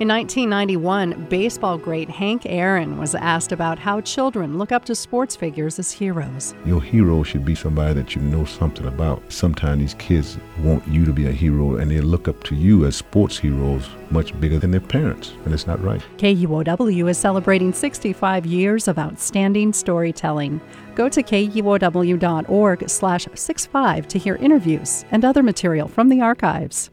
In 1991, baseball great Hank Aaron was asked about how children look up to sports figures as heroes. Your hero should be somebody that you know something about. Sometimes these kids want you to be a hero and they look up to you as sports heroes much bigger than their parents, and it's not right. KUOW is celebrating 65 years of outstanding storytelling. Go to kuow.org slash 65 to hear interviews and other material from the archives.